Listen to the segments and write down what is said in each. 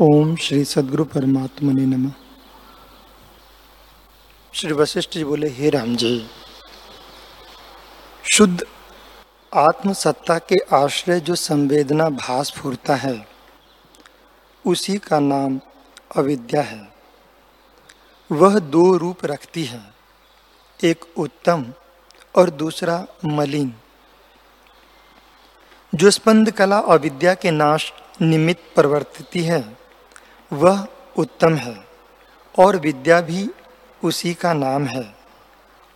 ओम श्री सदगुरु परमात्मा ने नम। श्री वशिष्ठ जी बोले, हे राम जी, शुद्ध आत्म सत्ता के आश्रय जो संवेदना भास फूरता है, उसी का नाम अविद्या है। वह दो रूप रखती है, एक उत्तम और दूसरा मलिन। जो स्पंद कला अविद्या के नाश निमित्त प्रवर्तित है वह उत्तम है, और विद्या भी उसी का नाम है,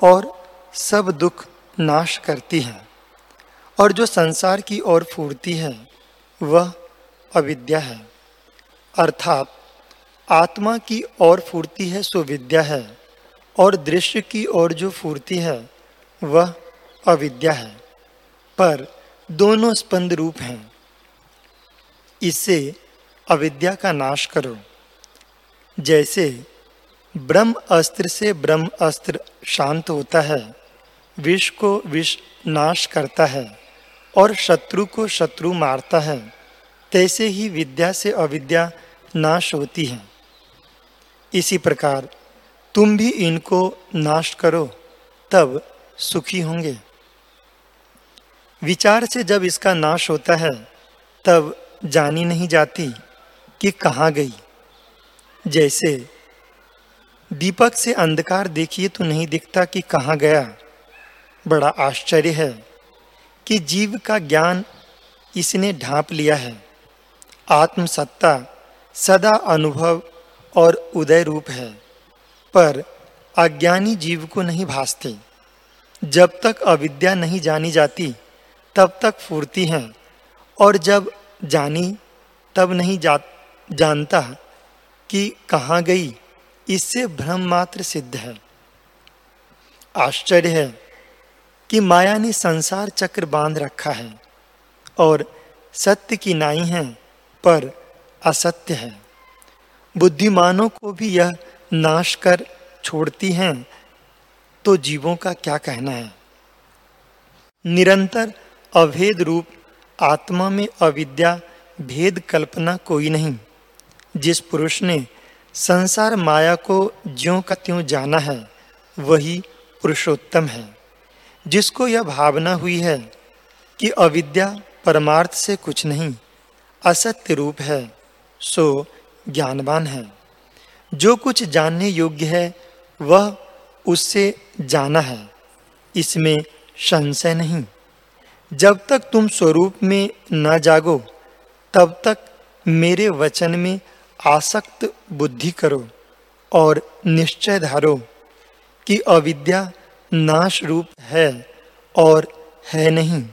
और सब दुख नाश करती है, और जो संसार की ओर फूरती है, वह अविद्या है। अर्थात, आत्मा की ओर फूरती है सो विद्या है, और दृश्य की ओर जो फूरती है, वह अविद्या है। पर दोनों स्पंद रूप हैं। इससे अविद्या का नाश करो। जैसे ब्रह्म अस्त्र से ब्रह्म अस्त्र शांत होता है, विष को विष नाश करता है और शत्रु को शत्रु मारता है, तैसे ही विद्या से अविद्या नाश होती है। इसी प्रकार तुम भी इनको नाश करो, तब सुखी होंगे। विचार से जब इसका नाश होता है, तब जानी नहीं जाती। कि कहाँ गई? जैसे, दीपक से अंधकार देखिए तो नहीं दिखता कि कहाँ गया। बड़ा आश्चर्य है कि जीव का ज्ञान इसने ढांप लिया है। आत्मसत्ता सदा अनुभव और उदय रूप है, पर अज्ञानी जीव को नहीं भासती। जब तक अविद्या नहीं जानी जाती, तब तक फूर्ती है, और जब जानी, तब नहीं जा जानता कि कहाँ गई, इससे भ्रम मात्र सिद्ध है। आश्चर्य है कि माया ने संसार चक्र बाँध रखा है और सत्य की नाई है, पर असत्य है। बुद्धिमानों को भी यह नाश कर छोड़ती हैं तो जीवों का क्या कहना है? निरंतर अभेद रूप, आत्मा में अविद्या, भेद कल्पना कोई नहीं। जिस पुरुष ने संसार माया को ज्यों का त्यों जाना है, वही पुरुषोत्तम है। जिसको यह भावना हुई है कि अविद्या परमार्थ से कुछ नहीं, असत्य रूप है, सो ज्ञानवान है। जो कुछ जानने योग्य है, वह उससे जाना है। इसमें संशय नहीं। जब तक तुम स्वरूप में न जागो, तब तक मेरे वचन में आसक्त बुद्धि करो और निश्चय धारो कि अविद्या नाश रूप है और है नहीं।